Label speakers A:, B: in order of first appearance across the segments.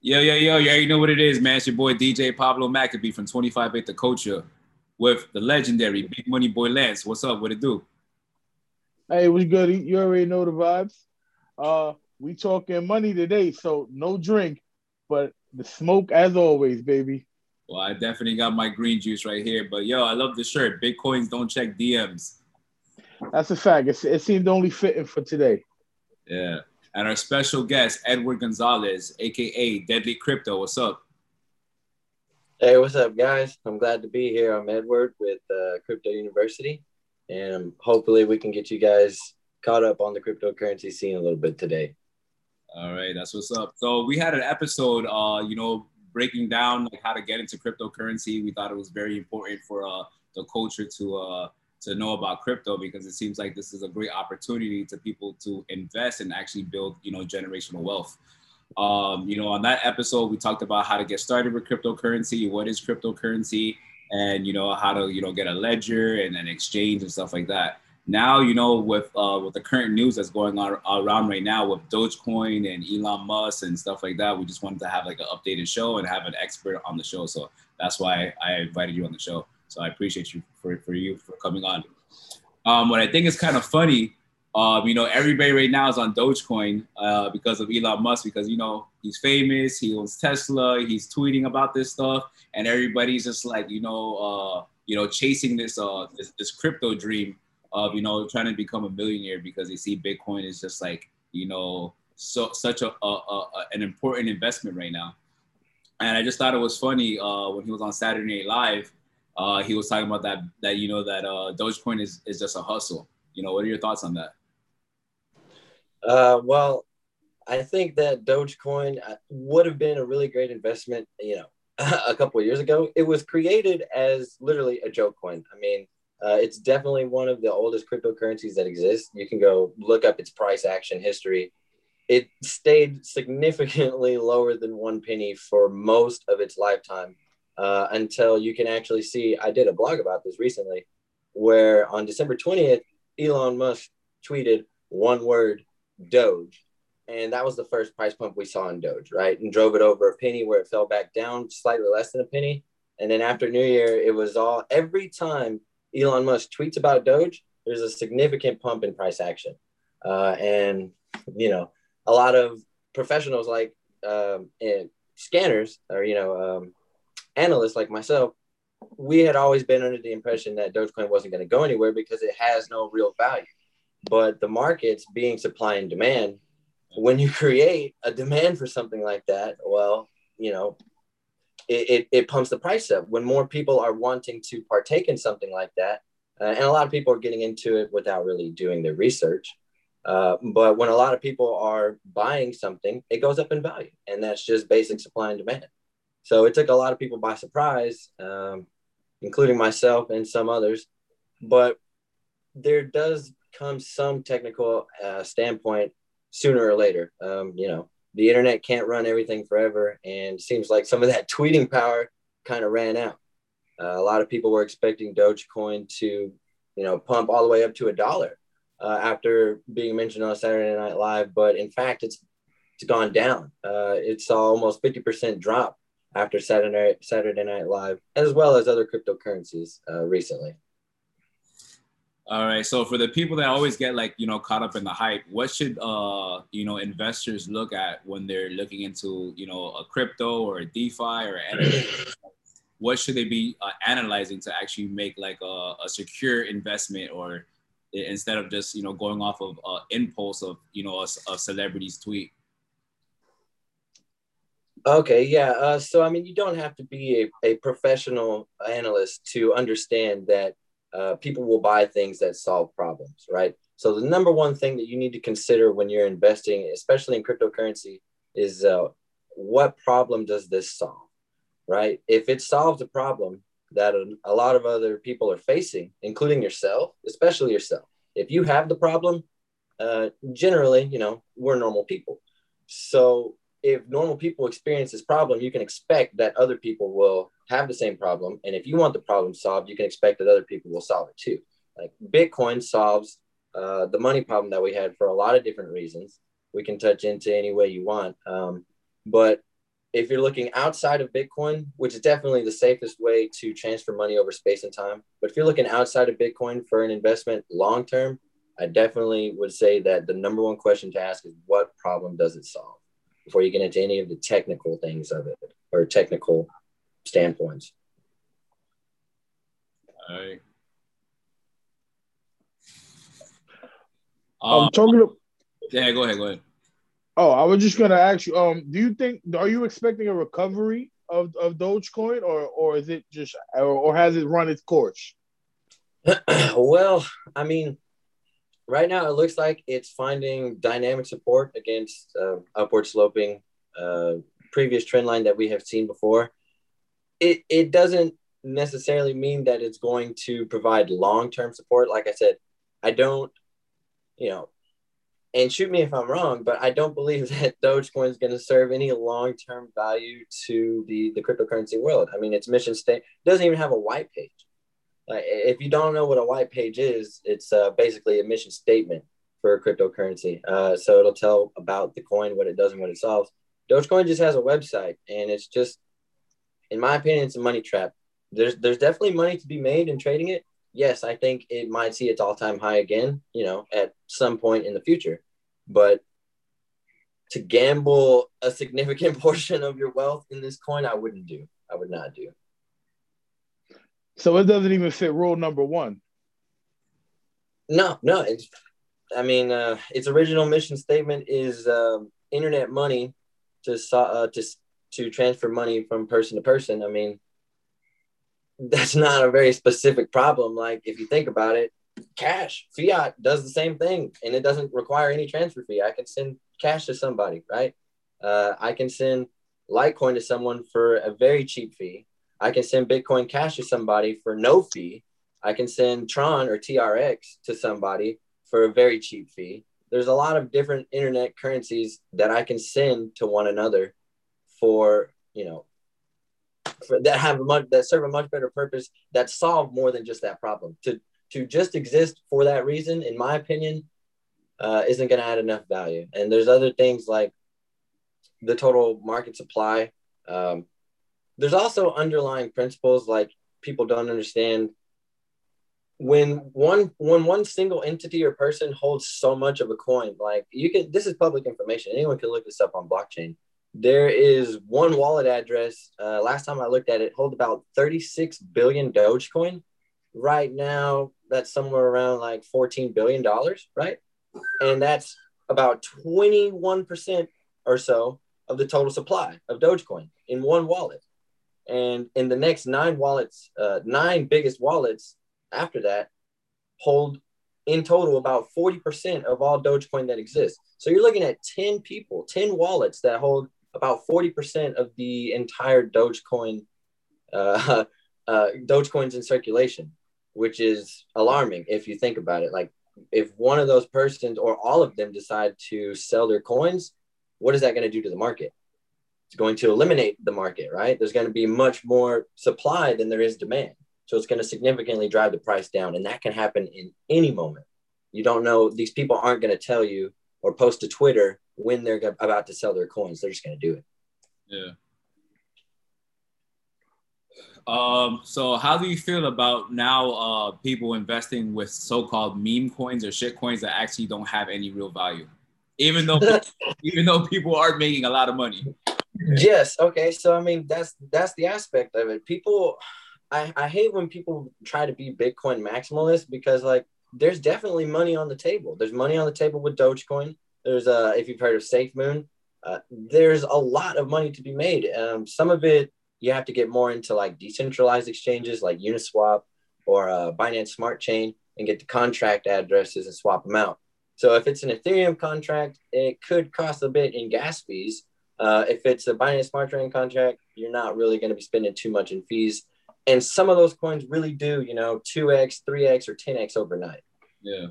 A: Yo, yo, yo, yeah you already know what it is, man. It's your boy DJ Pablo McAbee from 25 The Culture with the legendary Big Money Boy Lance. What's up? What it do?
B: Hey, we good? You already know the vibes. Uh, we talking money today, so no drink, but the smoke as always, baby.
A: Well, I definitely got my green juice right here. But yo, I love the shirt. Bitcoins don't check DMs.
B: That's a fact. It, it seemed only fitting for today.
A: Yeah. And our special guest, Edward Gonzalez, aka Deadly Crypto. What's up?
C: Hey, what's up, guys? I'm glad to be here. I'm Edward with uh, Crypto University, and hopefully, we can get you guys caught up on the cryptocurrency scene a little bit today.
A: All right, that's what's up. So we had an episode, uh, you know, breaking down like how to get into cryptocurrency. We thought it was very important for uh, the culture to uh, to know about crypto because it seems like this is a great opportunity to people to invest and actually build, you know, generational wealth. Um, you know, on that episode, we talked about how to get started with cryptocurrency, what is cryptocurrency, and you know how to you know get a ledger and an exchange and stuff like that. Now, you know, with uh, with the current news that's going on around right now with Dogecoin and Elon Musk and stuff like that, we just wanted to have like an updated show and have an expert on the show. So that's why I invited you on the show. So I appreciate you for, for you for coming on. Um, what I think is kind of funny, um, you know, everybody right now is on Dogecoin uh, because of Elon Musk because you know he's famous, he owns Tesla, he's tweeting about this stuff, and everybody's just like you know, uh, you know, chasing this uh this, this crypto dream of you know trying to become a millionaire because they see Bitcoin is just like you know so such a, a, a an important investment right now. And I just thought it was funny uh, when he was on Saturday Night Live uh, he was talking about that that you know that uh, Dogecoin is is just a hustle. You know, what are your thoughts on that?
C: Uh, well, I think that Dogecoin uh, would have been a really great investment. You know, a couple of years ago, it was created as literally a joke coin. I mean, uh, it's definitely one of the oldest cryptocurrencies that exists. You can go look up its price action history. It stayed significantly lower than one penny for most of its lifetime uh, until you can actually see. I did a blog about this recently, where on December 20th, Elon Musk tweeted one word, Doge. And that was the first price pump we saw in Doge, right? And drove it over a penny where it fell back down slightly less than a penny. And then after New Year, it was all every time Elon Musk tweets about Doge, there's a significant pump in price action. Uh, and, you know, a lot of professionals like um, scanners or, you know, um, analysts like myself, we had always been under the impression that Dogecoin wasn't going to go anywhere because it has no real value. But the markets being supply and demand, when you create a demand for something like that, well, you know, it, it, it pumps the price up. When more people are wanting to partake in something like that, uh, and a lot of people are getting into it without really doing their research. Uh, but when a lot of people are buying something, it goes up in value, and that's just basic supply and demand. So it took a lot of people by surprise, um, including myself and some others. But there does come some technical uh, standpoint sooner or later. Um, you know, the internet can't run everything forever, and seems like some of that tweeting power kind of ran out. Uh, a lot of people were expecting Dogecoin to, you know, pump all the way up to a dollar uh, after being mentioned on Saturday Night Live, but in fact, it's it's gone down. Uh, it saw almost 50% drop after Saturday Saturday Night Live, as well as other cryptocurrencies uh, recently.
A: All right. So for the people that always get like you know caught up in the hype, what should uh you know investors look at when they're looking into you know a crypto or a DeFi or NFT? what should they be uh, analyzing to actually make like a, a secure investment or instead of just you know going off of uh, impulse of you know a, a celebrity's tweet?
C: Okay, yeah. Uh, so, I mean, you don't have to be a, a professional analyst to understand that uh, people will buy things that solve problems, right? So, the number one thing that you need to consider when you're investing, especially in cryptocurrency, is uh, what problem does this solve, right? If it solves a problem that a, a lot of other people are facing, including yourself, especially yourself, if you have the problem, uh, generally, you know, we're normal people. So if normal people experience this problem, you can expect that other people will have the same problem. And if you want the problem solved, you can expect that other people will solve it too. Like Bitcoin solves uh, the money problem that we had for a lot of different reasons. We can touch into any way you want. Um, but if you're looking outside of Bitcoin, which is definitely the safest way to transfer money over space and time, but if you're looking outside of Bitcoin for an investment long term, I definitely would say that the number one question to ask is what problem does it solve before you get into any of the technical things of it or technical standpoints.
A: All right.
B: I'm
A: Um,
B: talking. To,
A: yeah, go ahead, go ahead.
B: oh, I was just gonna ask you. Um, do you think are you expecting a recovery of, of Dogecoin, or or is it just or, or has it run its course?
C: well, I mean, right now it looks like it's finding dynamic support against uh, upward sloping uh, previous trend line that we have seen before. It it doesn't necessarily mean that it's going to provide long term support. Like I said, I don't, you know, and shoot me if I'm wrong, but I don't believe that Dogecoin is going to serve any long term value to the the cryptocurrency world. I mean, its mission state doesn't even have a white page. If you don't know what a white page is, it's uh, basically a mission statement for a cryptocurrency. Uh, so it'll tell about the coin, what it does, and what it solves. Dogecoin just has a website, and it's just, in my opinion, it's a money trap. There's there's definitely money to be made in trading it. Yes, I think it might see its all time high again, you know, at some point in the future. But to gamble a significant portion of your wealth in this coin, I wouldn't do. I would not do.
B: So it doesn't even fit rule number one.
C: No, no. It's, I mean, uh, its original mission statement is um, internet money to uh, to to transfer money from person to person. I mean, that's not a very specific problem. Like if you think about it, cash fiat does the same thing, and it doesn't require any transfer fee. I can send cash to somebody, right? Uh, I can send Litecoin to someone for a very cheap fee. I can send Bitcoin Cash to somebody for no fee. I can send Tron or TRX to somebody for a very cheap fee. There's a lot of different internet currencies that I can send to one another for, you know, for, that have a much that serve a much better purpose that solve more than just that problem. To to just exist for that reason, in my opinion, uh, isn't going to add enough value. And there's other things like the total market supply. Um, there's also underlying principles like people don't understand when one when one single entity or person holds so much of a coin like you can this is public information. Anyone can look this up on blockchain. There is one wallet address uh, last time i looked at it hold about 36 billion dogecoin. Right now that's somewhere around like 14 billion dollars right? And that's about 21% or so of the total supply of dogecoin in one wallet and in the next nine wallets, uh, nine biggest wallets after that hold in total about 40% of all Dogecoin that exists. So you're looking at 10 people, 10 wallets that hold about 40% of the entire Dogecoin, uh, uh, Dogecoins in circulation, which is alarming if you think about it. Like if one of those persons or all of them decide to sell their coins, what is that going to do to the market? It's going to eliminate the market, right? There's going to be much more supply than there is demand. So it's going to significantly drive the price down. And that can happen in any moment. You don't know, these people aren't going to tell you or post to Twitter when they're about to sell their coins. They're just going to do it.
A: Yeah. Um, so how do you feel about now uh, people investing with so-called meme coins or shit coins that actually don't have any real value? Even though even though people are making a lot of money.
C: Yes. Okay. So I mean, that's that's the aspect of it. People, I I hate when people try to be Bitcoin maximalists because like there's definitely money on the table. There's money on the table with Dogecoin. There's uh if you've heard of SafeMoon, uh, there's a lot of money to be made. Um, some of it you have to get more into like decentralized exchanges like Uniswap or uh, Binance Smart Chain and get the contract addresses and swap them out. So if it's an Ethereum contract, it could cost a bit in gas fees uh, if it's a Binance Smart Chain contract, you're not really going to be spending too much in fees. And some of those coins really do, you know, 2x, 3x, or 10x overnight.
A: Yeah.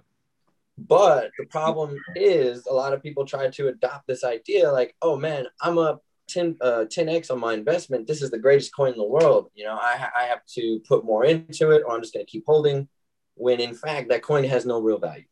C: But the problem is a lot of people try to adopt this idea like, oh man, I'm up 10, uh, 10x on my investment. This is the greatest coin in the world. You know, I, I have to put more into it or I'm just going to keep holding when in fact that coin has no real value.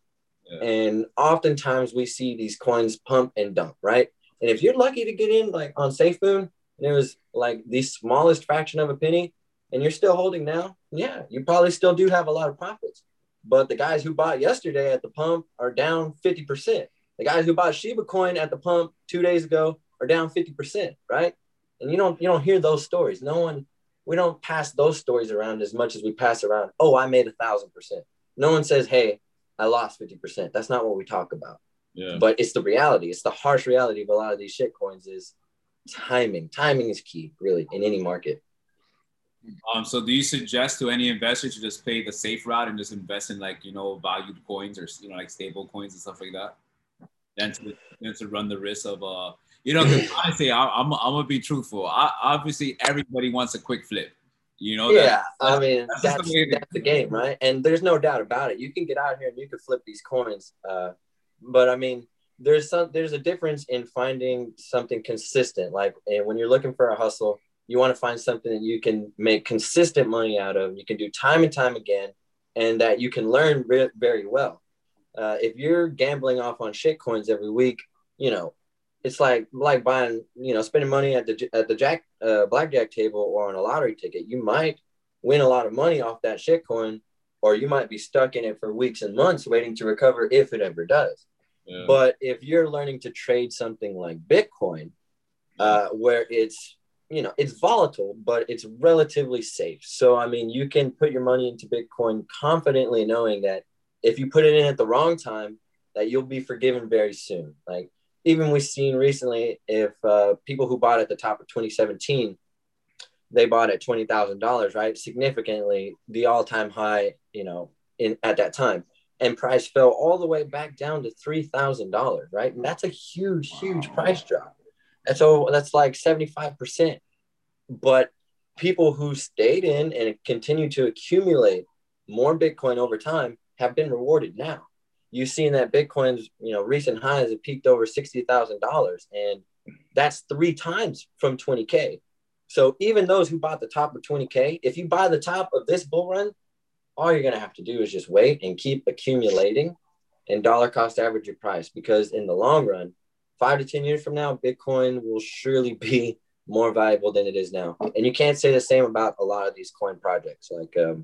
C: Yeah. And oftentimes we see these coins pump and dump, right? And if you're lucky to get in like on SafeMoon, and it was like the smallest fraction of a penny, and you're still holding now, yeah, you probably still do have a lot of profits. But the guys who bought yesterday at the pump are down 50%. The guys who bought Shiba coin at the pump two days ago are down 50%, right? And you don't you don't hear those stories. No one we don't pass those stories around as much as we pass around, oh, I made a thousand percent. No one says, hey, I lost 50%. That's not what we talk about. Yeah. But it's the reality. It's the harsh reality of a lot of these shit coins is timing. Timing is key, really, in any market.
A: Um, so do you suggest to any investor to just play the safe route and just invest in like, you know, valued coins or, you know, like stable coins and stuff like that? Than to, than to run the risk of, uh, you know, because honestly, I, I'm, I'm gonna be truthful. I, obviously, everybody wants a quick flip. You know,
C: yeah. I mean, that's, that's, the, that's the game, right? And there's no doubt about it. You can get out here and you can flip these coins. Uh, but I mean, there's some there's a difference in finding something consistent. Like, and when you're looking for a hustle, you want to find something that you can make consistent money out of. You can do time and time again, and that you can learn re- very well. Uh, if you're gambling off on shit coins every week, you know it's like like buying you know spending money at the at the jack uh, blackjack table or on a lottery ticket you might win a lot of money off that shit coin or you might be stuck in it for weeks and months waiting to recover if it ever does. Yeah. but if you're learning to trade something like bitcoin uh, where it's you know it's volatile but it's relatively safe. So i mean you can put your money into bitcoin confidently knowing that if you put it in at the wrong time that you'll be forgiven very soon. Like even we've seen recently if uh, people who bought at the top of 2017 they bought at $20,000 right? Significantly the all-time high you know in at that time. And price fell all the way back down to $3,000 right? And that's a huge huge price drop. And so that's like 75% but people who stayed in and continue to accumulate more bitcoin over time have been rewarded now. You've seen that Bitcoin's you know recent highs have peaked over sixty thousand dollars, and that's three times from twenty k. So even those who bought the top of twenty k, if you buy the top of this bull run, all you're gonna have to do is just wait and keep accumulating, and dollar cost average your price because in the long run, five to ten years from now, Bitcoin will surely be more valuable than it is now. And you can't say the same about a lot of these coin projects. Like, um,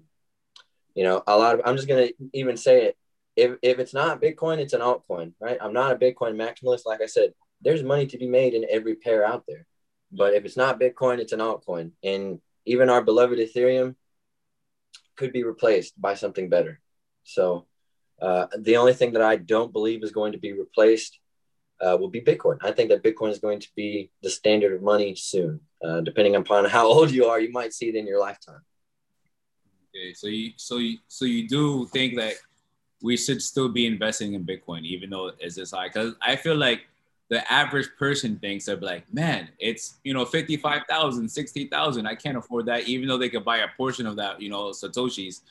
C: you know, a lot of I'm just gonna even say it if, if it's not Bitcoin, it's an altcoin, right? I'm not a Bitcoin maximalist. Like I said, there's money to be made in every pair out there. But if it's not Bitcoin, it's an altcoin. And even our beloved Ethereum could be replaced by something better. So uh, the only thing that I don't believe is going to be replaced uh, will be Bitcoin. I think that Bitcoin is going to be the standard of money soon. Uh, depending upon how old you are, you might see it in your lifetime.
A: Okay, so you so you so you do think that we should still be investing in Bitcoin, even though it's this high. Because I feel like the average person thinks they're like, man, it's you know 55,000, 60,000. I can't afford that, even though they could buy a portion of that, you know, Satoshis.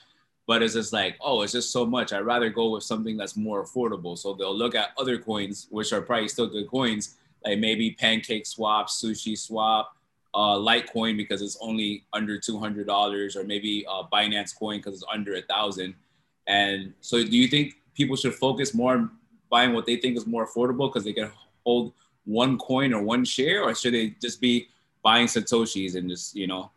A: But it's just like, oh, it's just so much. I'd rather go with something that's more affordable. So they'll look at other coins, which are probably still good coins, like maybe Pancake Swap, Sushi Swap, uh, Litecoin because it's only under two hundred dollars, or maybe uh, Binance Coin because it's under a thousand and so, do you think people should focus more on buying what they think is more affordable because they can hold one coin or one share, or should they just be buying satoshis and just you know?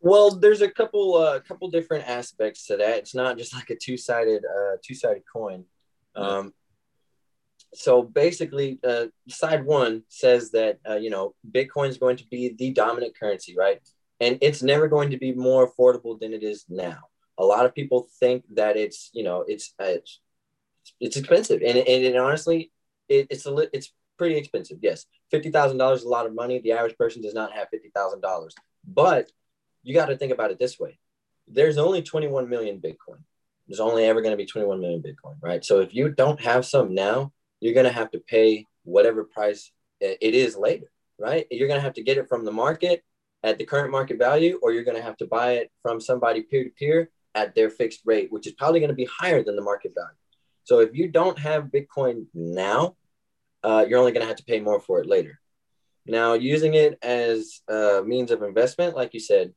C: Well, there's a couple uh, couple different aspects to that. It's not just like a two sided uh, two sided coin. Um, so basically, uh, side one says that uh, you know Bitcoin is going to be the dominant currency, right? And it's never going to be more affordable than it is now a lot of people think that it's you know it's it's, it's expensive and, and it, honestly it, it's a it's pretty expensive yes. $50000 is a lot of money. The average person does not have $50000 but you got to think about it this way. There's only 21 million bitcoin. There's only ever going to be 21 million bitcoin right? So if you don't have some now you're going to have to pay whatever price it is later right? You're going to have to get it from the market at the current market value or you're going to have to buy it from somebody peer to peer at their fixed rate, which is probably going to be higher than the market value. So if you don't have Bitcoin now, uh, you're only going to have to pay more for it later. Now, using it as a means of investment, like you said,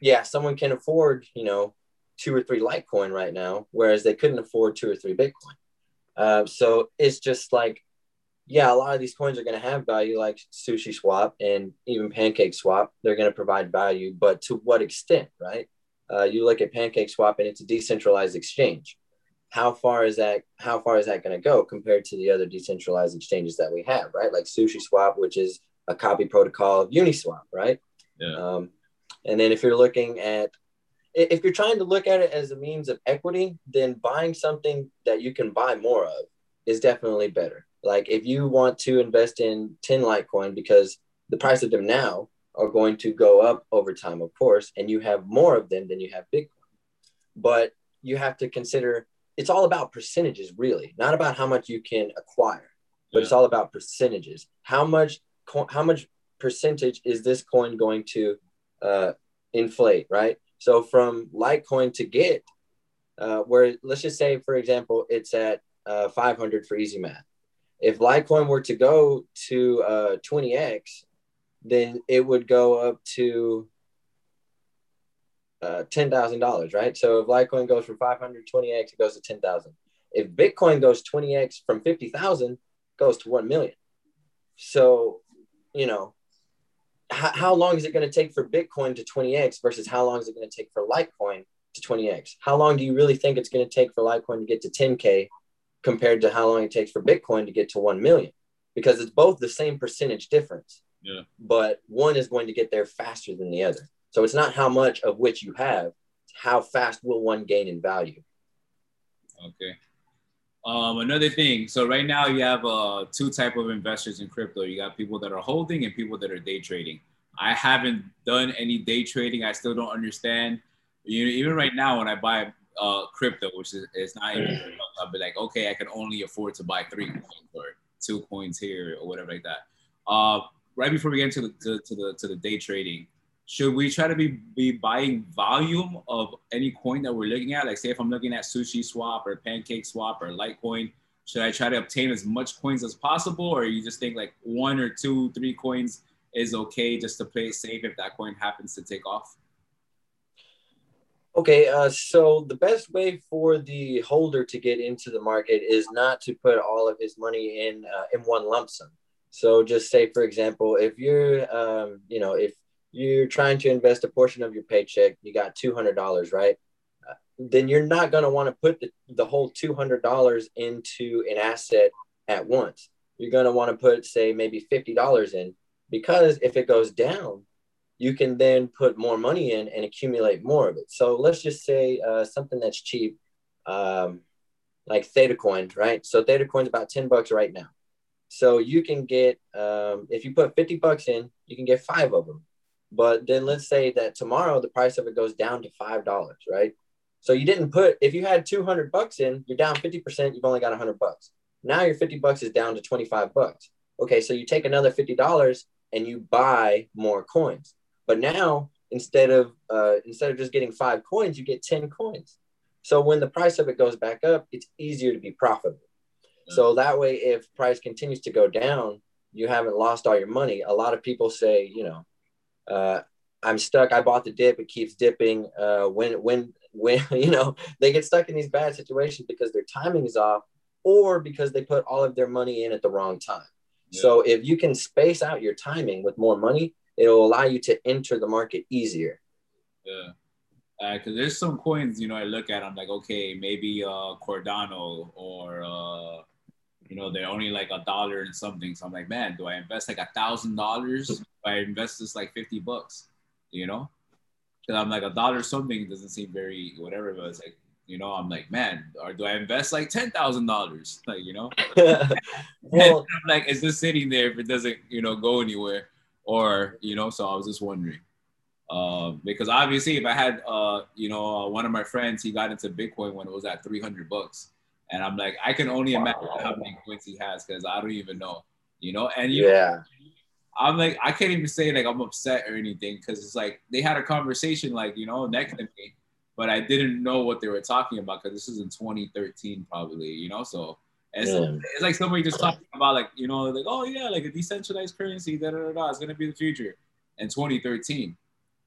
C: yeah, someone can afford, you know, two or three Litecoin right now, whereas they couldn't afford two or three Bitcoin. Uh, so it's just like yeah, a lot of these coins are going to have value, like Sushi Swap and even Pancake Swap. They're going to provide value, but to what extent, right? Uh, you look at Pancake Swap, and it's a decentralized exchange. How far is that? How far is that going to go compared to the other decentralized exchanges that we have, right? Like Sushi Swap, which is a copy protocol of Uniswap, right?
A: Yeah.
C: Um, and then if you're looking at if you're trying to look at it as a means of equity, then buying something that you can buy more of is definitely better. Like if you want to invest in 10 Litecoin because the price of them now are going to go up over time, of course, and you have more of them than you have Bitcoin. But you have to consider it's all about percentages, really, not about how much you can acquire, but yeah. it's all about percentages. How much how much percentage is this coin going to uh, inflate, right? So from Litecoin to Git, uh, where let's just say, for example, it's at uh, 500 for easy math. If Litecoin were to go to uh, 20x, then it would go up to uh, $10,000, right? So if Litecoin goes from 500 20x, it goes to 10,000. If Bitcoin goes 20x from 50,000, goes to 1 million. So, you know, how, how long is it going to take for Bitcoin to 20x versus how long is it going to take for Litecoin to 20x? How long do you really think it's going to take for Litecoin to get to 10K compared to how long it takes for Bitcoin to get to 1 million? Because it's both the same percentage difference.
A: Yeah.
C: But one is going to get there faster than the other. So it's not how much of which you have, how fast will one gain in value.
A: Okay. Um, another thing. So right now you have uh, two type of investors in crypto. You got people that are holding and people that are day trading. I haven't done any day trading. I still don't understand. You know, even right now when I buy uh, crypto, which is it's not even, I'll be like, okay, I can only afford to buy three coins or two coins here or whatever like that. Uh, right before we get into the to, to the to the day trading, should we try to be, be buying volume of any coin that we're looking at? Like say if I'm looking at Sushi Swap or Pancake Swap or Litecoin, should I try to obtain as much coins as possible? Or you just think like one or two, three coins is okay just to play it safe if that coin happens to take off?
C: Okay, uh, so the best way for the holder to get into the market is not to put all of his money in uh, in one lump sum. So just say, for example, if you're, um, you know, if you're trying to invest a portion of your paycheck, you got $200, right? Uh, then you're not going to want to put the, the whole $200 into an asset at once. You're going to want to put, say, maybe $50 in because if it goes down, you can then put more money in and accumulate more of it. So let's just say uh, something that's cheap, um, like Theta Coin, right? So Theta Coin's about 10 bucks right now. So you can get, um, if you put 50 bucks in, you can get five of them. But then let's say that tomorrow the price of it goes down to five dollars, right? So you didn't put if you had 200 bucks in, you're down 50%, you've only got 100 bucks. Now your 50 bucks is down to 25 bucks. Okay, so you take another $50 and you buy more coins. But now instead of uh, instead of just getting five coins, you get 10 coins. So when the price of it goes back up, it's easier to be profitable. So that way, if price continues to go down, you haven't lost all your money. A lot of people say, you know, uh, I'm stuck. I bought the dip. It keeps dipping. Uh, when, when, when, you know, they get stuck in these bad situations because their timing is off or because they put all of their money in at the wrong time. Yeah. So if you can space out your timing with more money, it'll allow you to enter the market easier.
A: Yeah. Because uh, there's some coins, you know, I look at, I'm like, okay, maybe uh, Cardano or, uh, you know, they're only like a dollar and something. So I'm like, man, do I invest like a thousand dollars I invest this like 50 bucks, you know? Because I'm like a dollar something doesn't seem very whatever, but it's like, you know, I'm like, man, or do I invest like ten thousand dollars? Like, you know, well, I'm like, is this sitting there if it doesn't, you know, go anywhere? Or, you know, so I was just wondering. Uh, because obviously, if I had, uh, you know, uh, one of my friends, he got into Bitcoin when it was at 300 bucks, and I'm like, I can only imagine how many coins he has because I don't even know, you know. And you
C: yeah, know,
A: I'm like, I can't even say like I'm upset or anything because it's like they had a conversation like you know next to me, but I didn't know what they were talking about because this is in 2013 probably, you know. So it's, yeah. it's like somebody just talking about like you know like oh yeah like a decentralized currency da da da, da it's gonna be the future in 2013.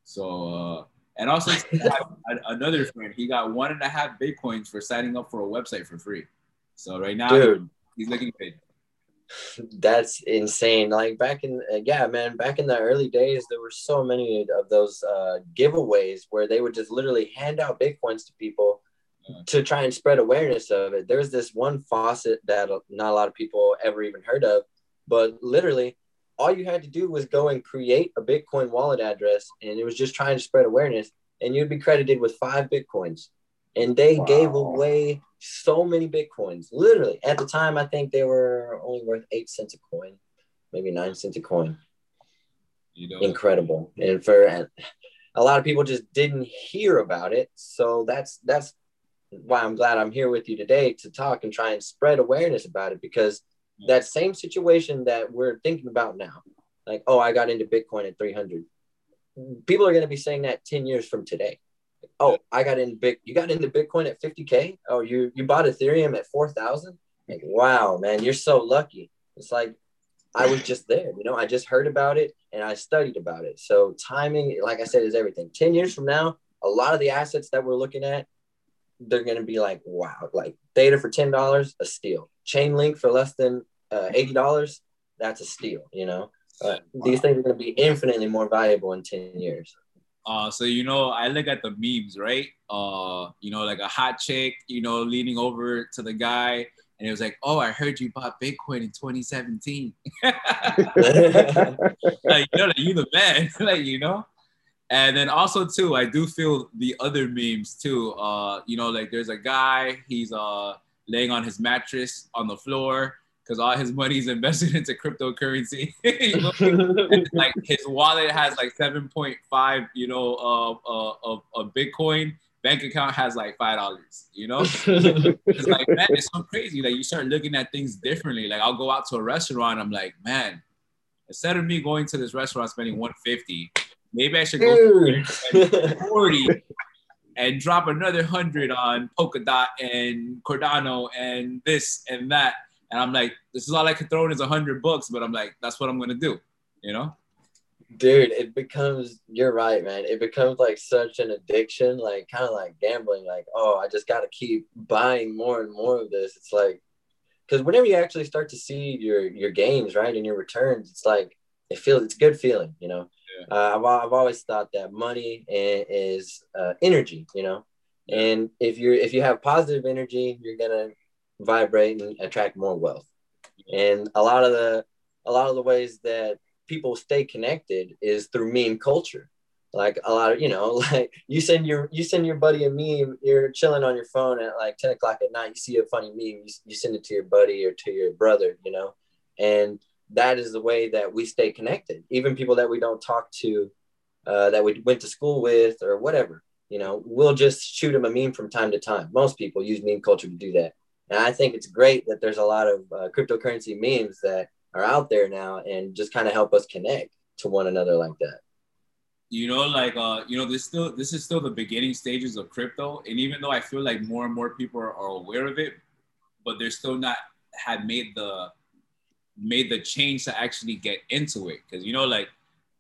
A: So uh, and also another friend he got one and a half bitcoins for signing up for a website for free. So right now Dude. he's looking paid
C: That's insane. Like back in, uh, yeah, man, back in the early days, there were so many of those uh, giveaways where they would just literally hand out Bitcoins to people to try and spread awareness of it. There's this one faucet that not a lot of people ever even heard of, but literally all you had to do was go and create a Bitcoin wallet address and it was just trying to spread awareness and you'd be credited with five Bitcoins. And they wow. gave away so many Bitcoins. Literally, at the time, I think they were only worth eight cents a coin, maybe nine cents a coin. You know, incredible. And for a lot of people just didn't hear about it. So that's that's why I'm glad I'm here with you today to talk and try and spread awareness about it because that same situation that we're thinking about now, like, oh, I got into Bitcoin at 300. People are going to be saying that 10 years from today. Oh, I got in big. You got into Bitcoin at 50k. Oh, you you bought Ethereum at 4,000. Like, wow, man, you're so lucky. It's like I was just there. You know, I just heard about it and I studied about it. So timing, like I said, is everything. 10 years from now, a lot of the assets that we're looking at they're going to be like, wow, like Theta for $10, a steal. Chainlink for less than uh, $80, that's a steal, you know? Uh, these things are going to be infinitely more valuable in 10 years.
A: Uh, so you know, I look at the memes, right? Uh, you know, like a hot chick, you know, leaning over to the guy, and it was like, "Oh, I heard you bought Bitcoin in 2017." like, you know, like, you the man, like you know. And then also too, I do feel the other memes too. Uh, you know, like there's a guy, he's uh laying on his mattress on the floor because all his money is invested into cryptocurrency. like his wallet has like 7.5, you know, uh, uh, of, of Bitcoin. Bank account has like five dollars, you know. it's like man, it's so crazy. Like you start looking at things differently. Like I'll go out to a restaurant, I'm like, man, instead of me going to this restaurant spending 150, Maybe I should go 40 and drop another hundred on Polkadot and Cardano and this and that. And I'm like, this is all I can throw in is a hundred bucks, but I'm like, that's what I'm gonna do, you know?
C: Dude, it becomes you're right, man. It becomes like such an addiction, like kind of like gambling, like, oh, I just gotta keep buying more and more of this. It's like because whenever you actually start to see your your gains, right, and your returns, it's like it feels it's a good feeling, you know. Uh, I've, I've always thought that money is uh, energy, you know, and if you're if you have positive energy, you're gonna vibrate and attract more wealth. And a lot of the a lot of the ways that people stay connected is through meme culture. Like a lot of you know, like you send your you send your buddy a meme. You're chilling on your phone at like ten o'clock at night. You see a funny meme. You, you send it to your buddy or to your brother. You know, and that is the way that we stay connected. Even people that we don't talk to, uh, that we went to school with or whatever, you know, we'll just shoot them a meme from time to time. Most people use meme culture to do that. And I think it's great that there's a lot of uh, cryptocurrency memes that are out there now and just kind of help us connect to one another like that.
A: You know, like uh, you know, this still this is still the beginning stages of crypto, and even though I feel like more and more people are, are aware of it, but they're still not had made the made the change to actually get into it. Because you know, like,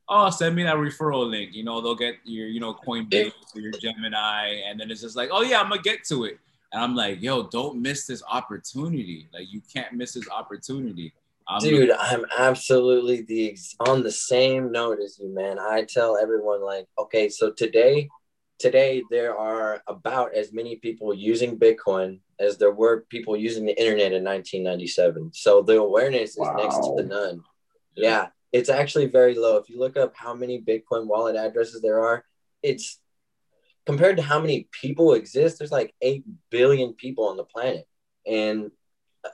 A: oh, send me that referral link. You know, they'll get your, you know, Coinbase or your Gemini, and then it's just like, oh yeah, I'm gonna get to it. And I'm like, yo, don't miss this opportunity. Like, you can't miss this opportunity.
C: I'm Dude, looking- I'm absolutely the on the same note as you, man. I tell everyone like, okay, so today, today there are about as many people using Bitcoin as there were people using the internet in 1997. So the awareness wow. is next to the none. Yeah, it's actually very low. If you look up how many Bitcoin wallet addresses there are, it's compared to how many people exist, there's like 8 billion people on the planet. And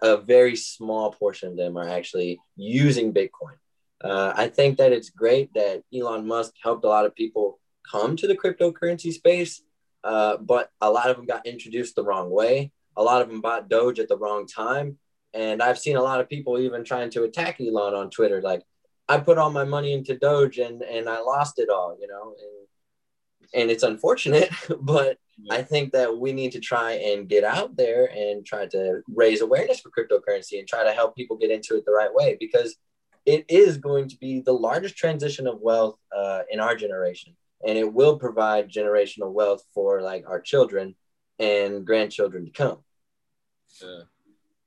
C: a very small portion of them are actually using Bitcoin. Uh, I think that it's great that Elon Musk helped a lot of people come to the cryptocurrency space, uh, but a lot of them got introduced the wrong way a lot of them bought Doge at the wrong time. And I've seen a lot of people even trying to attack Elon on Twitter. Like, I put all my money into Doge and, and I lost it all, you know, and, and it's unfortunate, but. I think that we need to try and get out there and try to raise awareness for cryptocurrency and try to help people get into it the right way because it is going to be the largest transition of wealth uh, in our generation and it will provide generational wealth for like our children and grandchildren to come.
A: Yeah.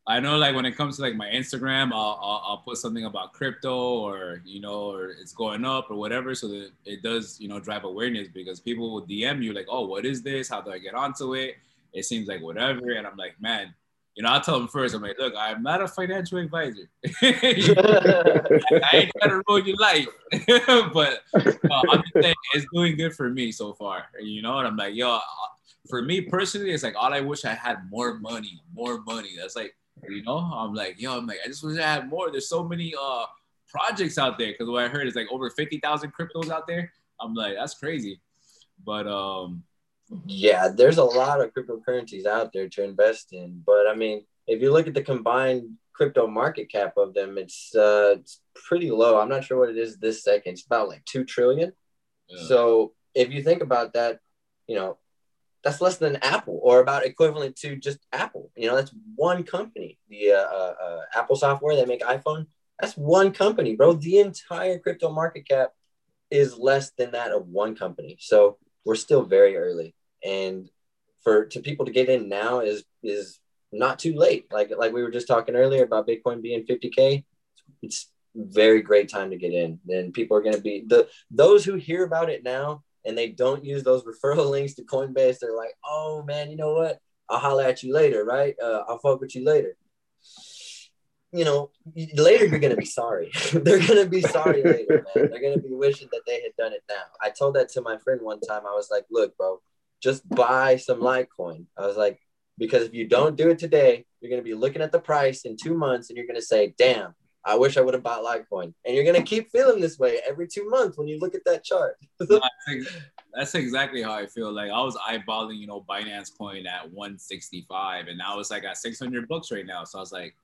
A: I know like when it comes to like my Instagram, I'll, I'll, I'll put something about crypto or you know or it's going up or whatever, so that it does you know drive awareness because people will DM you like, oh, what is this? How do I get onto it? It seems like whatever, and I'm like, man, you know, I'll tell them first. I'm like, look, I'm not a financial advisor. I ain't gonna ruin your life, but uh, I'm just saying it's doing good for me so far. You know, and I'm like, yo, uh, for me personally, it's like all I wish I had more money, more money. That's like you know, I'm like, yo, I'm like, I just wish I had more. There's so many uh projects out there because what I heard is like over fifty thousand cryptos out there. I'm like, that's crazy. But um,
C: yeah, there's a lot of cryptocurrencies out there to invest in. But I mean, if you look at the combined crypto market cap of them, it's uh it's pretty low. I'm not sure what it is this second. It's about like two trillion. Yeah. So if you think about that, you know, that's less than Apple or about equivalent to just Apple. You know, that's one company. The uh, uh, uh, Apple software that make iPhone, that's one company, bro. The entire crypto market cap is less than that of one company. So we're still very early, and for to people to get in now is is not too late. Like like we were just talking earlier about Bitcoin being 50k. It's very great time to get in. And people are going to be the those who hear about it now and they don't use those referral links to Coinbase, they're like, oh man, you know what? I'll holler at you later, right? Uh, I'll fuck with you later. You know, later you're gonna be sorry. they're gonna be sorry later, man. They're gonna be wishing that they had done it now. I told that to my friend one time. I was like, look, bro, just buy some Litecoin. I was like, because if you don't do it today, you're gonna be looking at the price in two months and you're gonna say, damn, I wish I would have bought Litecoin. And you're gonna keep feeling this way every two months when you look at that chart.
A: that's exactly how I feel. Like I was eyeballing, you know, Binance Coin at 165, and now it's like at 600 bucks right now. So I was like,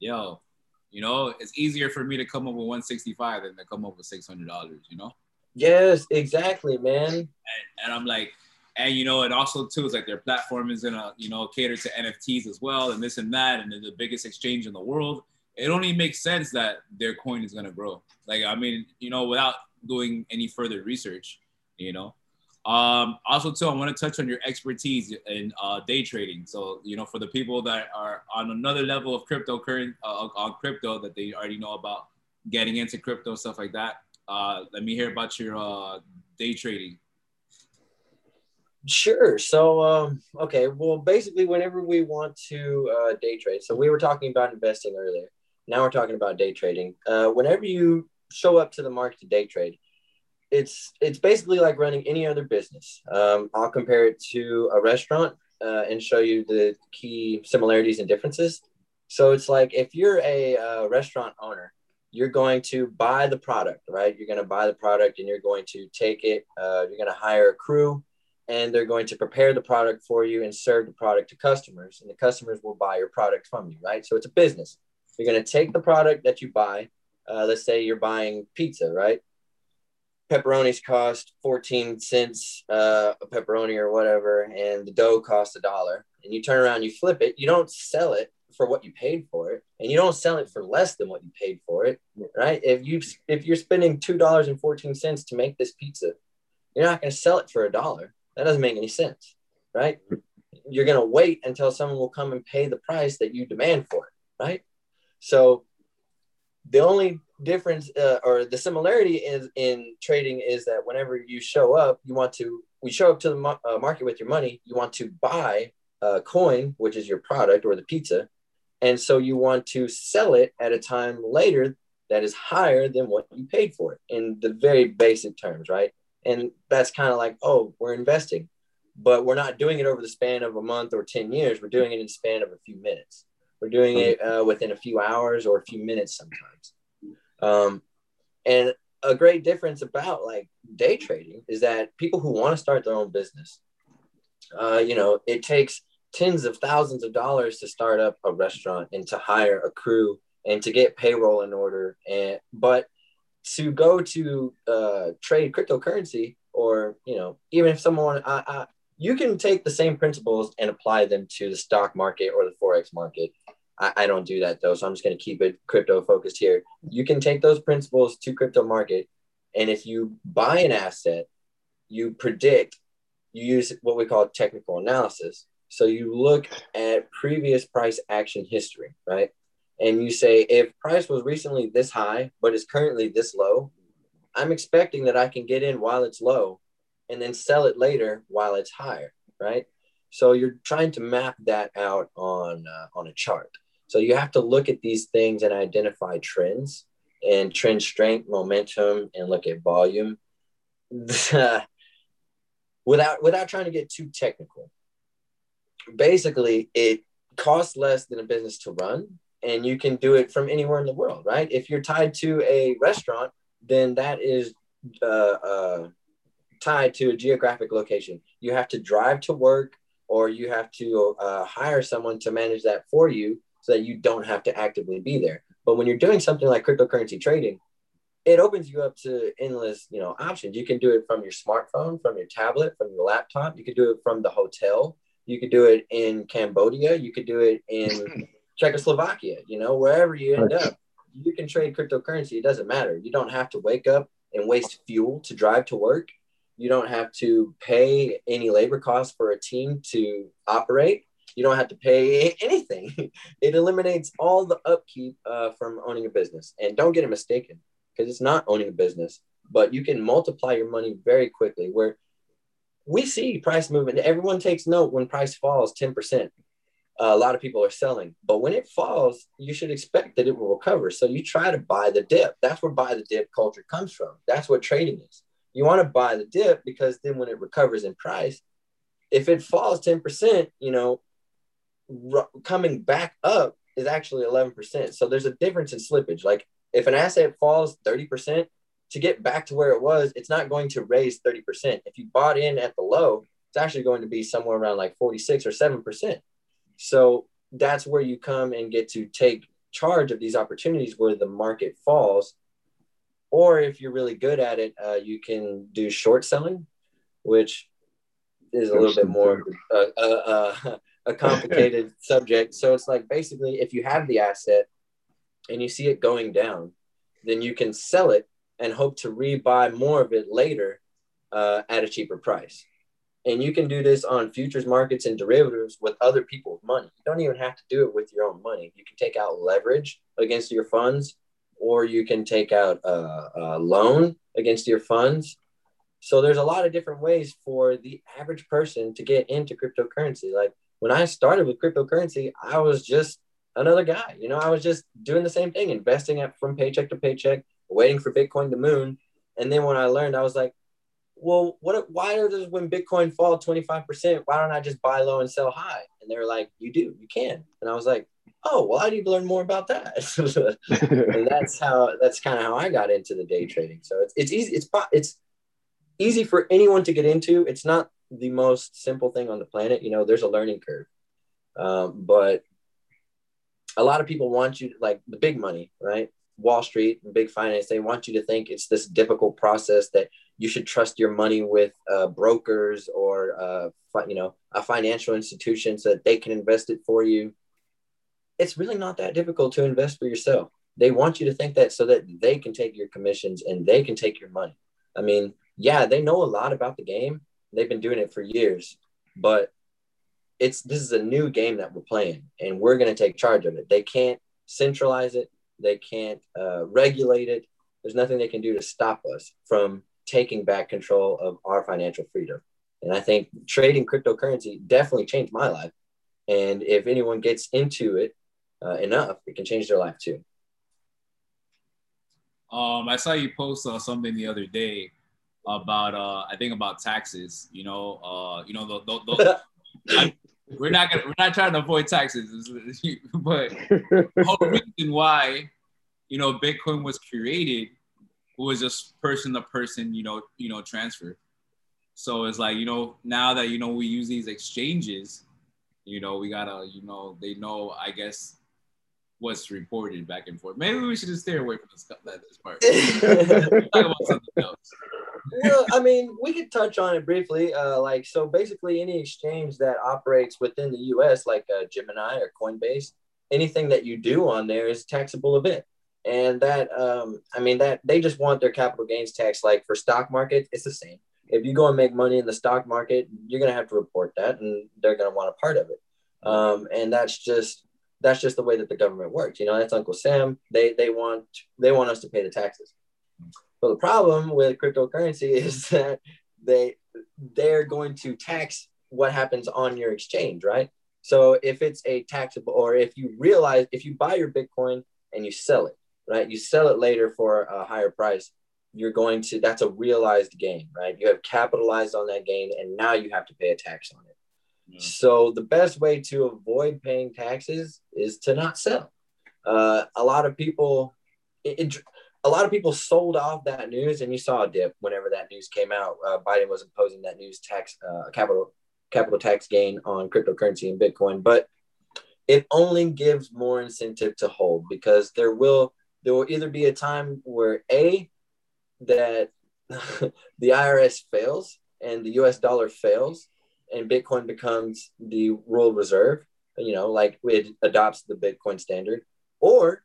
A: yo, you know, it's easier for me to come up with 165 than to come up with 600 dollars. You know?
C: Yes, exactly, man.
A: And, and I'm like, and you know, and also too, it's like their platform is gonna, you know, cater to NFTs as well, and this and that, and they're the biggest exchange in the world it only makes sense that their coin is gonna grow. Like I mean, you know, without doing any further research, you know. Um, also, too, I want to touch on your expertise in uh, day trading. So, you know, for the people that are on another level of cryptocurrency, uh, on crypto that they already know about getting into crypto stuff like that. Uh, let me hear about your uh, day trading.
C: Sure. So, um, okay. Well, basically, whenever we want to uh, day trade, so we were talking about investing earlier. Now we're talking about day trading. Uh, whenever you show up to the market to day trade, it's it's basically like running any other business. Um, I'll compare it to a restaurant uh, and show you the key similarities and differences. So it's like if you're a uh, restaurant owner, you're going to buy the product, right? You're going to buy the product and you're going to take it. Uh, you're going to hire a crew, and they're going to prepare the product for you and serve the product to customers, and the customers will buy your product from you, right? So it's a business. You're going to take the product that you buy. Uh, let's say you're buying pizza, right? Pepperonis cost 14 cents uh, a pepperoni or whatever, and the dough costs a dollar. And you turn around, you flip it. You don't sell it for what you paid for it, and you don't sell it for less than what you paid for it, right? If you if you're spending two dollars and fourteen cents to make this pizza, you're not going to sell it for a dollar. That doesn't make any sense, right? You're going to wait until someone will come and pay the price that you demand for it, right? So the only difference uh, or the similarity is in trading is that whenever you show up, you want to we show up to the mo- uh, market with your money. You want to buy a coin, which is your product or the pizza, and so you want to sell it at a time later that is higher than what you paid for it in the very basic terms, right? And that's kind of like, oh, we're investing, but we're not doing it over the span of a month or 10 years. We're doing it in the span of a few minutes. We're doing it uh, within a few hours or a few minutes sometimes. Um, and a great difference about like day trading is that people who want to start their own business, uh, you know, it takes tens of thousands of dollars to start up a restaurant and to hire a crew and to get payroll in order. And but to go to uh, trade cryptocurrency or you know even if someone I, I, you can take the same principles and apply them to the stock market or the forex market I, I don't do that though. So I'm just going to keep it crypto focused here. You can take those principles to crypto market. And if you buy an asset, you predict, you use what we call technical analysis. So you look at previous price action history, right? And you say, if price was recently this high, but is currently this low, I'm expecting that I can get in while it's low and then sell it later while it's higher, right? So you're trying to map that out on uh, on a chart. So you have to look at these things and identify trends and trend strength, momentum, and look at volume. without without trying to get too technical. Basically, it costs less than a business to run, and you can do it from anywhere in the world, right? If you're tied to a restaurant, then that is uh, uh, tied to a geographic location. You have to drive to work, or you have to uh, hire someone to manage that for you, so that you don't have to actively be there. But when you're doing something like cryptocurrency trading, it opens you up to endless, you know, options. You can do it from your smartphone, from your tablet, from your laptop. You could do it from the hotel. You could do it in Cambodia. You could do it in Czechoslovakia. You know, wherever you end up, you can trade cryptocurrency. It doesn't matter. You don't have to wake up and waste fuel to drive to work. You don't have to pay any labor costs for a team to operate. You don't have to pay anything. it eliminates all the upkeep uh, from owning a business. And don't get it mistaken because it's not owning a business, but you can multiply your money very quickly. Where we see price movement, everyone takes note when price falls 10%. Uh, a lot of people are selling, but when it falls, you should expect that it will recover. So you try to buy the dip. That's where buy the dip culture comes from. That's what trading is. You want to buy the dip because then when it recovers in price, if it falls 10%, you know, r- coming back up is actually 11%. So there's a difference in slippage. Like if an asset falls 30%, to get back to where it was, it's not going to raise 30%. If you bought in at the low, it's actually going to be somewhere around like 46 or 7%. So that's where you come and get to take charge of these opportunities where the market falls. Or if you're really good at it, uh, you can do short selling, which is a little bit more uh, uh, uh a complicated subject. So it's like basically, if you have the asset and you see it going down, then you can sell it and hope to rebuy more of it later uh, at a cheaper price. And you can do this on futures markets and derivatives with other people's money. You don't even have to do it with your own money. You can take out leverage against your funds, or you can take out a, a loan against your funds. So there's a lot of different ways for the average person to get into cryptocurrency. Like when I started with cryptocurrency, I was just another guy. You know, I was just doing the same thing, investing at, from paycheck to paycheck, waiting for Bitcoin to moon. And then when I learned, I was like, well, what? Why does when Bitcoin fall twenty five percent? Why don't I just buy low and sell high? And they were like, you do, you can. And I was like, oh, well, I need to learn more about that. and that's how that's kind of how I got into the day trading. So it's it's easy. It's it's easy for anyone to get into. It's not the most simple thing on the planet. You know, there's a learning curve. Um, but a lot of people want you to, like the big money, right? Wall Street and big finance, they want you to think it's this difficult process that you should trust your money with uh, brokers or uh, you know a financial institution so that they can invest it for you. It's really not that difficult to invest for yourself. They want you to think that so that they can take your commissions and they can take your money. I mean, yeah, they know a lot about the game. They've been doing it for years, but it's this is a new game that we're playing and we're going to take charge of it. They can't centralize it. They can't uh, regulate it. There's nothing they can do to stop us from taking back control of our financial freedom. And i think trading cryptocurrency definitely changed my life. And if anyone gets into it uh, enough it can change their life too.
A: Um, i saw you post uh, something the other day about uh, i think about taxes you know uh, you know the, the, the I, we're not gonna we're not trying to avoid taxes, but the whole reason why you know Bitcoin was created was just person to person, you know, you know, transfer. So it's like you know now that you know we use these exchanges, you know, we gotta you know they know I guess what's reported back and forth. Maybe we should just stay away from this, this part. Talk about
C: something else well, I mean, we could touch on it briefly. Uh, like, so basically, any exchange that operates within the U.S., like uh, Gemini or Coinbase, anything that you do on there is taxable event. And that, um, I mean, that they just want their capital gains tax. Like for stock market, it's the same. if you go and make money in the stock market, you're gonna have to report that, and they're gonna want a part of it. Um, and that's just that's just the way that the government works. You know, that's Uncle Sam. They they want they want us to pay the taxes. But the problem with cryptocurrency is that they they're going to tax what happens on your exchange, right? So if it's a taxable, or if you realize if you buy your Bitcoin and you sell it, right? You sell it later for a higher price. You're going to that's a realized gain, right? You have capitalized on that gain, and now you have to pay a tax on it. So the best way to avoid paying taxes is to not sell. Uh, a lot of people, it, it, a lot of people sold off that news, and you saw a dip whenever that news came out. Uh, Biden was imposing that news tax, uh, capital capital tax gain on cryptocurrency and Bitcoin, but it only gives more incentive to hold because there will there will either be a time where a that the IRS fails and the US dollar fails and Bitcoin becomes the world reserve, you know, like it adopts the Bitcoin standard, or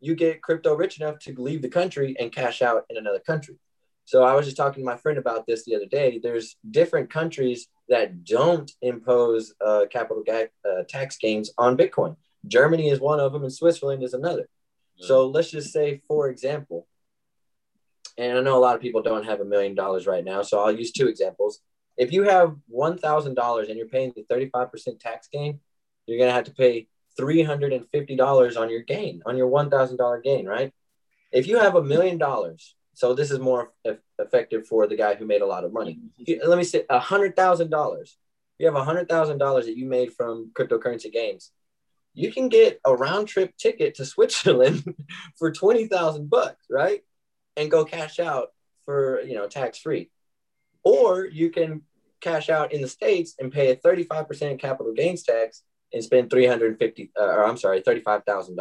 C: you get crypto rich enough to leave the country and cash out in another country. So I was just talking to my friend about this the other day. There's different countries that don't impose uh, capital ga- uh, tax gains on Bitcoin. Germany is one of them, and Switzerland is another. So let's just say, for example, and I know a lot of people don't have a million dollars right now, so I'll use two examples if you have $1,000 and you're paying the 35% tax gain, you're going to have to pay $350 on your gain, on your $1,000 gain, right? If you have a million dollars, so this is more effective for the guy who made a lot of money. Let me say $100,000. You have $100,000 that you made from cryptocurrency gains. You can get a round trip ticket to Switzerland for 20,000 bucks, right? And go cash out for, you know, tax free. Or you can cash out in the states and pay a 35% capital gains tax and spend 350 uh, or I'm sorry, $35,000.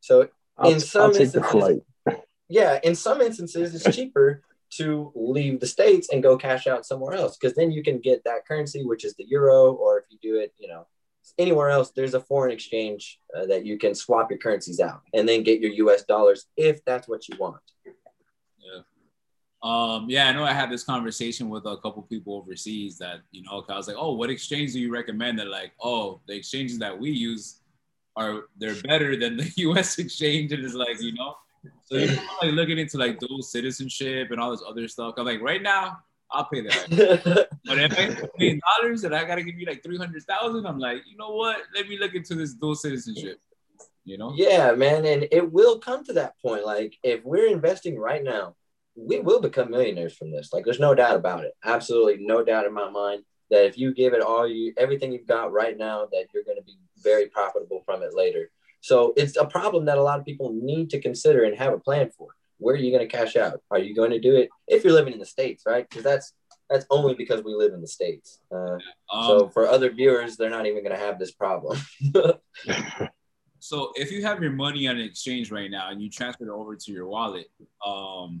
C: So
B: I'll,
C: in some instances, yeah, in some instances it's cheaper to leave the states and go cash out somewhere else because then you can get that currency which is the euro or if you do it, you know, anywhere else there's a foreign exchange uh, that you can swap your currencies out and then get your US dollars if that's what you want.
A: Um, yeah, I know I had this conversation with a couple people overseas that, you know, I was like, oh, what exchange do you recommend? They're like, oh, the exchanges that we use are they're better than the US exchange. And it's like, you know, so you're like looking into like dual citizenship and all this other stuff. I'm like, right now, I'll pay that. but if I pay dollars and I gotta give you like three hundred thousand, I'm like, you know what? Let me look into this dual citizenship. You know?
C: Yeah, man, and it will come to that point. Like if we're investing right now we will become millionaires from this. Like, there's no doubt about it. Absolutely no doubt in my mind that if you give it all you, everything you've got right now, that you're going to be very profitable from it later. So it's a problem that a lot of people need to consider and have a plan for. Where are you going to cash out? Are you going to do it if you're living in the states, right? Because that's that's only because we live in the states. Uh, um, so for other viewers, they're not even going to have this problem.
A: so if you have your money on an exchange right now and you transfer it over to your wallet, um,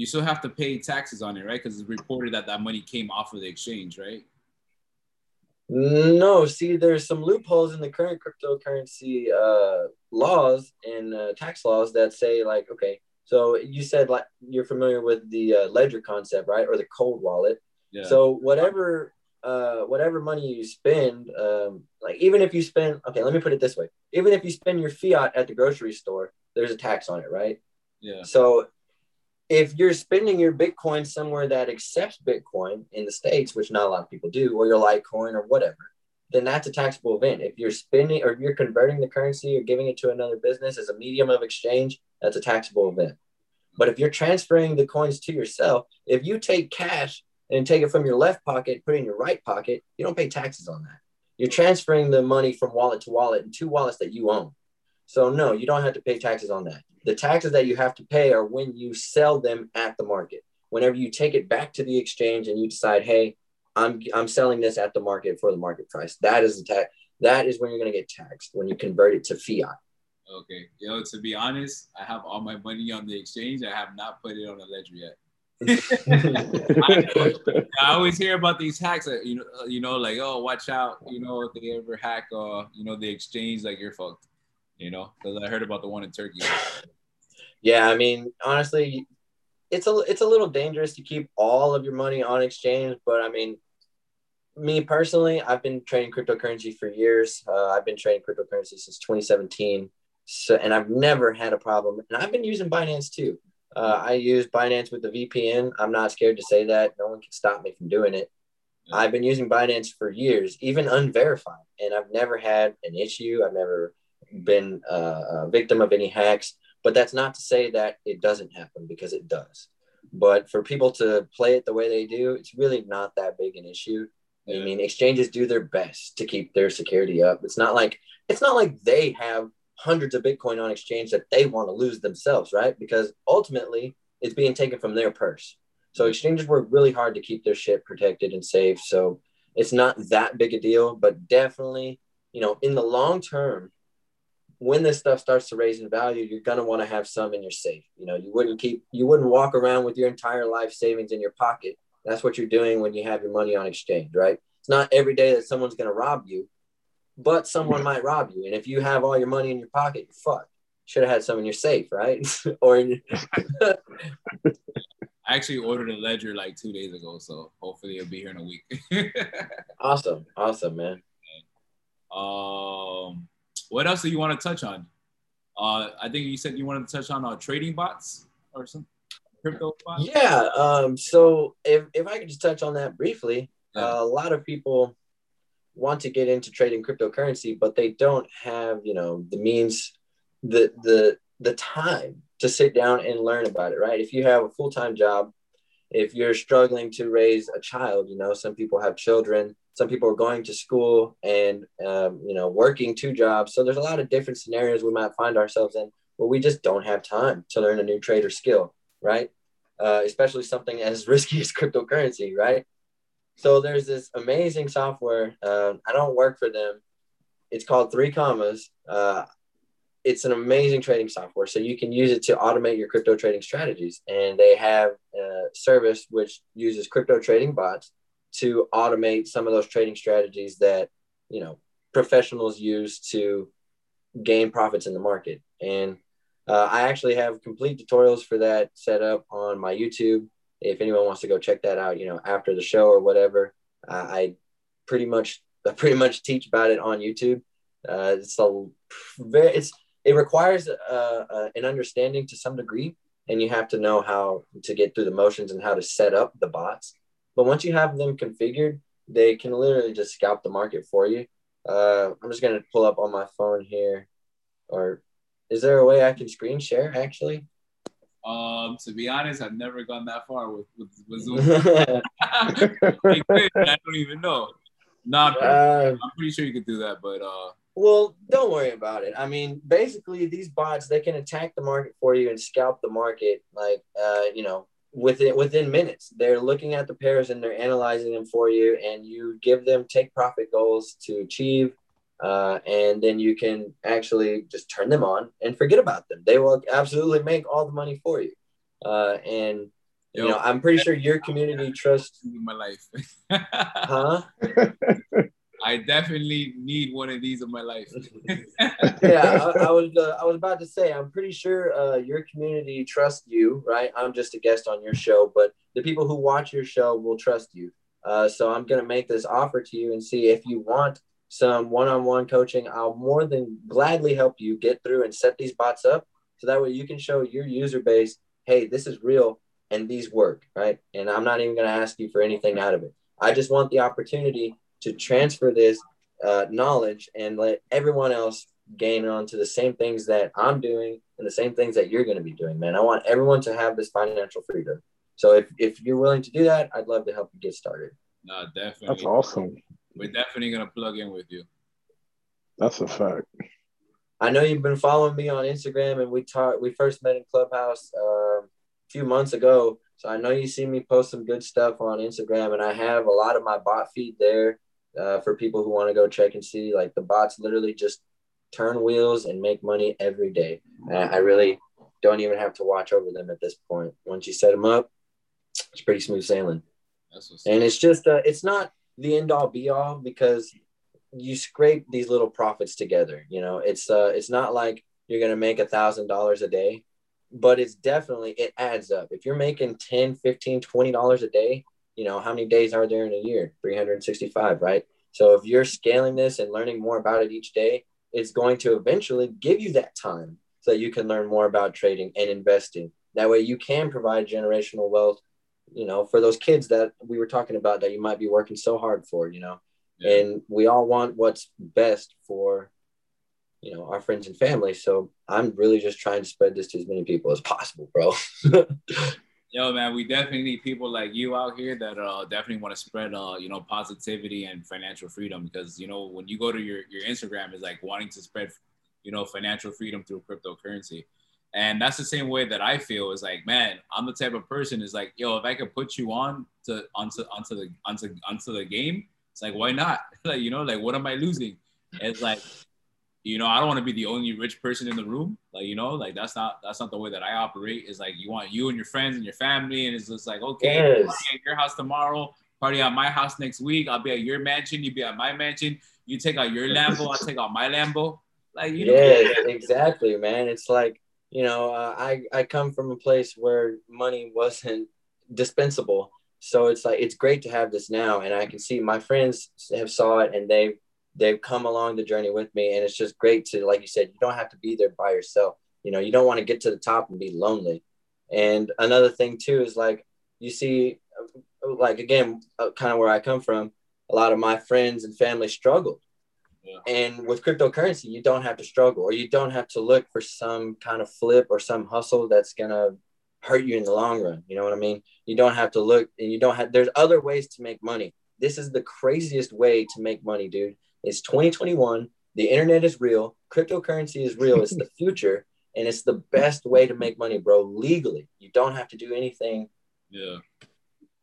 A: you still have to pay taxes on it, right? Because it's reported that that money came off of the exchange, right?
C: No, see, there's some loopholes in the current cryptocurrency uh, laws and uh, tax laws that say, like, okay, so you said like you're familiar with the uh, ledger concept, right, or the cold wallet. Yeah. So whatever uh, whatever money you spend, um, like even if you spend, okay, let me put it this way: even if you spend your fiat at the grocery store, there's a tax on it, right?
A: Yeah.
C: So if you're spending your Bitcoin somewhere that accepts Bitcoin in the States, which not a lot of people do, or your Litecoin or whatever, then that's a taxable event. If you're spending or you're converting the currency or giving it to another business as a medium of exchange, that's a taxable event. But if you're transferring the coins to yourself, if you take cash and take it from your left pocket, put it in your right pocket, you don't pay taxes on that. You're transferring the money from wallet to wallet and two wallets that you own. So no, you don't have to pay taxes on that. The taxes that you have to pay are when you sell them at the market. Whenever you take it back to the exchange and you decide, hey, I'm I'm selling this at the market for the market price. That is the tax. That is when you're going to get taxed when you convert it to fiat.
A: Okay, yo. To be honest, I have all my money on the exchange. I have not put it on a ledger yet. I, I, always hear about these hacks. That, you know, you know, like oh, watch out. You know, if they ever hack, uh, you know, the exchange, like you're fucked you know, because I heard about the one in Turkey.
C: Yeah, I mean, honestly, it's a it's a little dangerous to keep all of your money on exchange, but I mean, me personally, I've been trading cryptocurrency for years. Uh, I've been trading cryptocurrency since 2017. So, and I've never had a problem. And I've been using Binance too. Uh, I use Binance with the VPN. I'm not scared to say that. No one can stop me from doing it. Yeah. I've been using Binance for years, even unverified, and I've never had an issue. I've never been uh, a victim of any hacks. But that's not to say that it doesn't happen because it does. But for people to play it the way they do, it's really not that big an issue. Yeah. I mean, exchanges do their best to keep their security up. It's not like it's not like they have hundreds of Bitcoin on exchange that they want to lose themselves, right? Because ultimately it's being taken from their purse. So exchanges work really hard to keep their shit protected and safe. So it's not that big a deal, but definitely, you know, in the long term, when this stuff starts to raise in value, you're gonna want to have some in your safe. You know, you wouldn't keep you wouldn't walk around with your entire life savings in your pocket. That's what you're doing when you have your money on exchange, right? It's not every day that someone's gonna rob you, but someone might rob you. And if you have all your money in your pocket, you're fucked. Should have had some in your safe, right? or in
A: I actually ordered a ledger like two days ago, so hopefully it'll be here in a week.
C: awesome, awesome, man.
A: Um, what else do you want to touch on? Uh, I think you said you wanted to touch on uh, trading bots or some crypto bots.
C: Yeah. Um, so if, if I could just touch on that briefly, yeah. uh, a lot of people want to get into trading cryptocurrency, but they don't have, you know, the means, the the the time to sit down and learn about it, right? If you have a full-time job, if you're struggling to raise a child, you know, some people have children, some people are going to school and um, you know working two jobs. So there's a lot of different scenarios we might find ourselves in where we just don't have time to learn a new trade or skill, right? Uh, especially something as risky as cryptocurrency, right? So there's this amazing software. Uh, I don't work for them. It's called Three Commas. Uh, it's an amazing trading software. So you can use it to automate your crypto trading strategies. And they have a service which uses crypto trading bots to automate some of those trading strategies that, you know, professionals use to gain profits in the market. And uh, I actually have complete tutorials for that set up on my YouTube if anyone wants to go check that out, you know, after the show or whatever, uh, I pretty much I pretty much teach about it on YouTube. Uh, it's a very it's it requires uh, uh, an understanding to some degree, and you have to know how to get through the motions and how to set up the bots. But once you have them configured, they can literally just scalp the market for you. Uh, I'm just gonna pull up on my phone here, or is there a way I can screen share actually?
A: Um, to be honest, I've never gone that far with, with, with Zoom. I don't even know. No, I'm pretty, uh, I'm pretty, sure you could do that, but uh
C: well, don't worry about it. I mean, basically these bots they can attack the market for you and scalp the market like uh, you know, within within minutes. They're looking at the pairs and they're analyzing them for you and you give them take profit goals to achieve uh, and then you can actually just turn them on and forget about them. They will absolutely make all the money for you. Uh, and Yo, you know, I'm pretty sure your community trusts
A: my life. huh? I definitely need one of these in my life.
C: yeah, I, I was uh, I was about to say I'm pretty sure uh, your community trusts you, right? I'm just a guest on your show, but the people who watch your show will trust you. Uh, so I'm gonna make this offer to you and see if you want some one-on-one coaching, I'll more than gladly help you get through and set these bots up so that way you can show your user base, hey, this is real and these work, right? And I'm not even to ask you for anything out of it. I just want the opportunity to transfer this uh, knowledge and let everyone else gain onto the same things that I'm doing and the same things that you're going to be doing, man. I want everyone to have this financial freedom. So if, if you're willing to do that, I'd love to help you get started.
A: No, definitely.
B: That's awesome.
A: We're definitely gonna plug in with you.
B: That's a fact.
C: I know you've been following me on Instagram, and we talked. We first met in Clubhouse uh, a few months ago, so I know you see me post some good stuff on Instagram, and I have a lot of my bot feed there uh, for people who want to go check and see. Like the bots literally just turn wheels and make money every day. I really don't even have to watch over them at this point. Once you set them up, it's pretty smooth sailing. and it's just uh, it's not the end all be all because you scrape these little profits together. You know, it's uh, it's not like you're gonna make a thousand dollars a day. but it's definitely it adds up. If you're making 10, 15, 20 dollars a day, you know, how many days are there in a year? 365, right? So if you're scaling this and learning more about it each day, it's going to eventually give you that time so that you can learn more about trading and investing. That way you can provide generational wealth, you know, for those kids that we were talking about that you might be working so hard for, you know. Yeah. And we all want what's best for you know our friends and family so i'm really just trying to spread this to as many people as possible bro
A: yo man we definitely need people like you out here that uh definitely want to spread uh you know positivity and financial freedom because you know when you go to your your instagram is like wanting to spread you know financial freedom through cryptocurrency. And that's the same way that i feel is like man i'm the type of person is like yo if i could put you on to onto onto the onto onto the game it's like why not? Like you know like what am i losing? It's like you know, I don't want to be the only rich person in the room. Like, you know, like that's not that's not the way that I operate. Is like you want you and your friends and your family, and it's just like, okay, yes. at your house tomorrow, party at my house next week. I'll be at your mansion, you be at my mansion. You take out your Lambo, I'll take out my Lambo. Like, you know,
C: yeah, exactly, man. It's like, you know, uh, I I come from a place where money wasn't dispensable. So it's like it's great to have this now, and I can see my friends have saw it, and they've they've come along the journey with me and it's just great to like you said you don't have to be there by yourself. You know you don't want to get to the top and be lonely. And another thing too is like you see like again uh, kind of where i come from a lot of my friends and family struggled yeah. and with cryptocurrency you don't have to struggle or you don't have to look for some kind of flip or some hustle that's gonna hurt you in the long run you know what i mean? You don't have to look and you don't have there's other ways to make money. This is the craziest way to make money dude it's 2021. The internet is real. Cryptocurrency is real. It's the future. And it's the best way to make money, bro, legally. You don't have to do anything
A: yeah.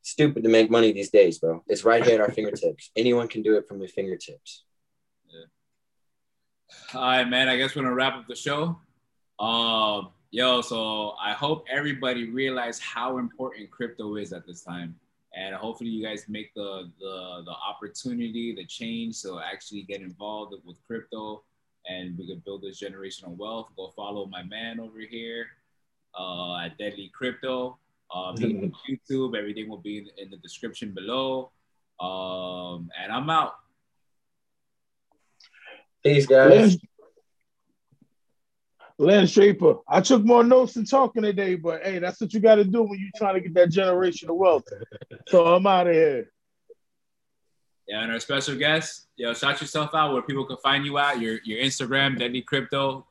C: stupid to make money these days, bro. It's right here at our fingertips. Anyone can do it from their fingertips.
A: Yeah. All right, man. I guess we're gonna wrap up the show. Um, yo, so I hope everybody realized how important crypto is at this time and hopefully you guys make the, the the opportunity the change. To actually get involved with crypto and we can build this generational wealth. Go follow my man over here uh, at deadly crypto. Um, youtube. Everything will be in, in the description below. Um, and i'm out.
C: Peace guys
B: Lance Shaper, I took more notes than talking today, but hey, that's what you got to do when you're trying to get that generational wealth. So I'm out of here.
A: Yeah, and our special guest, yo, shout yourself out where people can find you at your your Instagram, Deadly Crypto.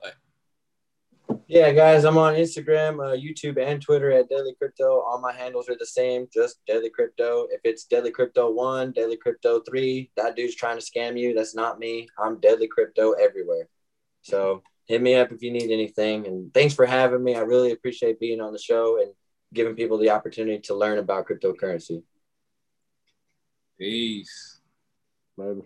C: Yeah, guys, I'm on Instagram, uh, YouTube, and Twitter at Deadly Crypto. All my handles are the same, just Deadly Crypto. If it's Deadly Crypto One, Deadly Crypto Three, that dude's trying to scam you. That's not me. I'm Deadly Crypto everywhere. So hit me up if you need anything. And thanks for having me. I really appreciate being on the show and giving people the opportunity to learn about cryptocurrency.
A: Peace.
B: Baby.